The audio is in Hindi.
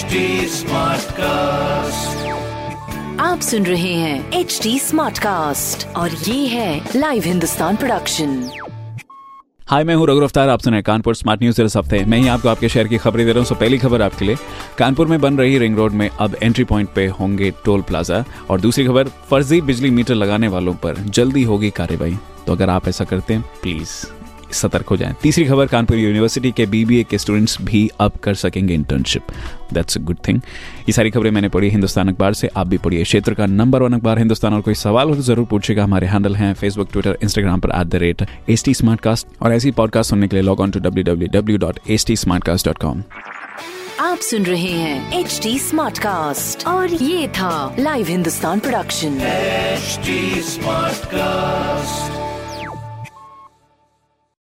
HD Smartcast. आप सुन रहे हैं एच डी स्मार्ट कास्ट और ये है लाइव हिंदुस्तान प्रोडक्शन हाय मैं हूँ रघु अफ्तार आप सुन रहे हैं कानपुर स्मार्ट न्यूज़ इस हफ़्ते। मैं ही आपको आपके शहर की खबरें दे रहा हूँ। सो पहली खबर आपके लिए। कानपुर में बन रही रिंग रोड में अब एंट्री पॉइंट पे होंगे टोल प्लाजा। और दूसरी खबर फर्जी बिजली मीटर लगाने वालों पर जल्दी होगी कार्रवाई। तो अगर आप ऐसा करते हैं प्लीज़ सतर्क हो जाएँ। तीसरी खबर कानपुर यूनिवर्सिटी के बीबीए के स्टूडेंट्स भी अब कर सकेंगे internship that's a good thing ये सारी खबरें मैंने पढ़ी हिंदुस्तान अखबार से। आप भी पढ़िए। क्षेत्र का नंबर वन अखबार हिंदुस्तान। और कोई सवाल हो तो ज़रूर पूछेगा हमारे हैंडल हैं फेसबुक ट्विटर इंस्टाग्राम पर at the rate S T और ऐसी पॉडकास्ट सुनने के लिए log on to W W W dot S T आप सुन रहे हैं एच स्मार्ट कास्ट और ये था live Hindustan production HD Smartcast.